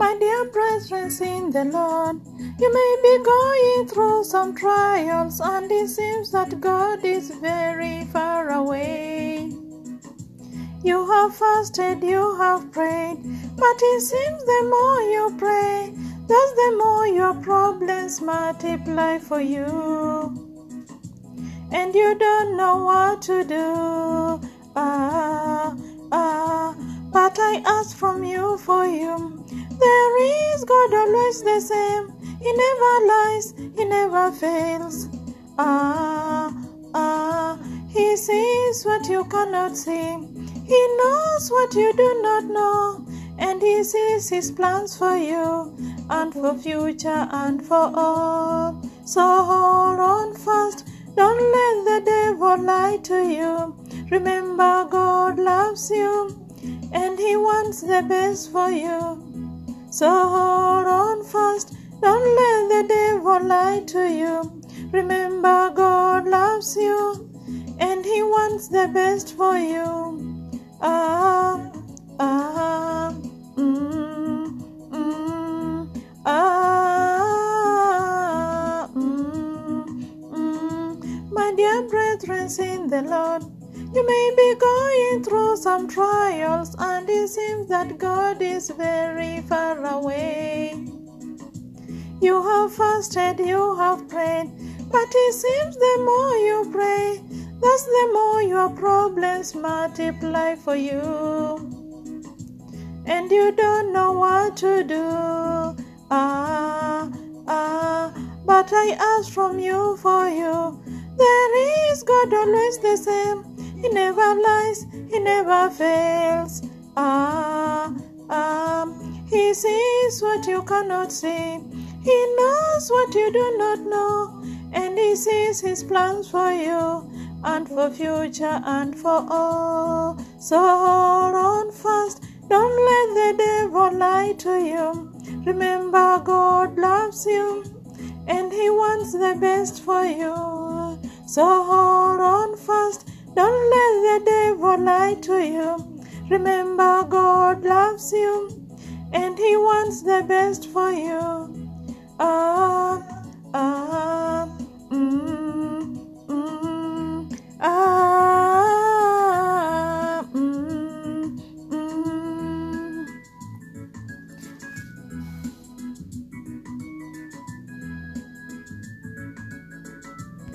My dear brethren in the Lord, you may be going through some trials, and it seems that God is very far away. You have fasted, you have prayed, but it seems the more you pray, thus the more your problems multiply for you. And you don't know what to do. Ah, ah, but I ask from you for you. There is God always the same. He never lies, he never fails. Ah, ah, he sees what you cannot see. He knows what you do not know. And he sees his plans for you and for future and for all. So hold on fast. Don't let the devil lie to you. Remember, God loves you and He wants the best for you. So hold on fast. Don't let the devil lie to you. Remember, God loves you and He wants the best for you. Ah, ah, mm, mm, ah, mm. My dear brethren in the Lord, you may be going through some trials, and it seems that God is very far away. You have fasted, you have prayed, but it seems the more you pray, that's the more your problems multiply for you. And you don't know what to do. Ah, ah, but I ask from you for you. There is God always the same. He never lies, He never fails. Ah, ah, He sees what you cannot see. He knows what you do not know, and He sees His plans for you and for future and for all. So hold on fast, don't let the devil lie to you. Remember, God loves you and He wants the best for you. So hold on fast, don't let the devil lie to you. Remember, God loves you and He wants the best for you. Ah,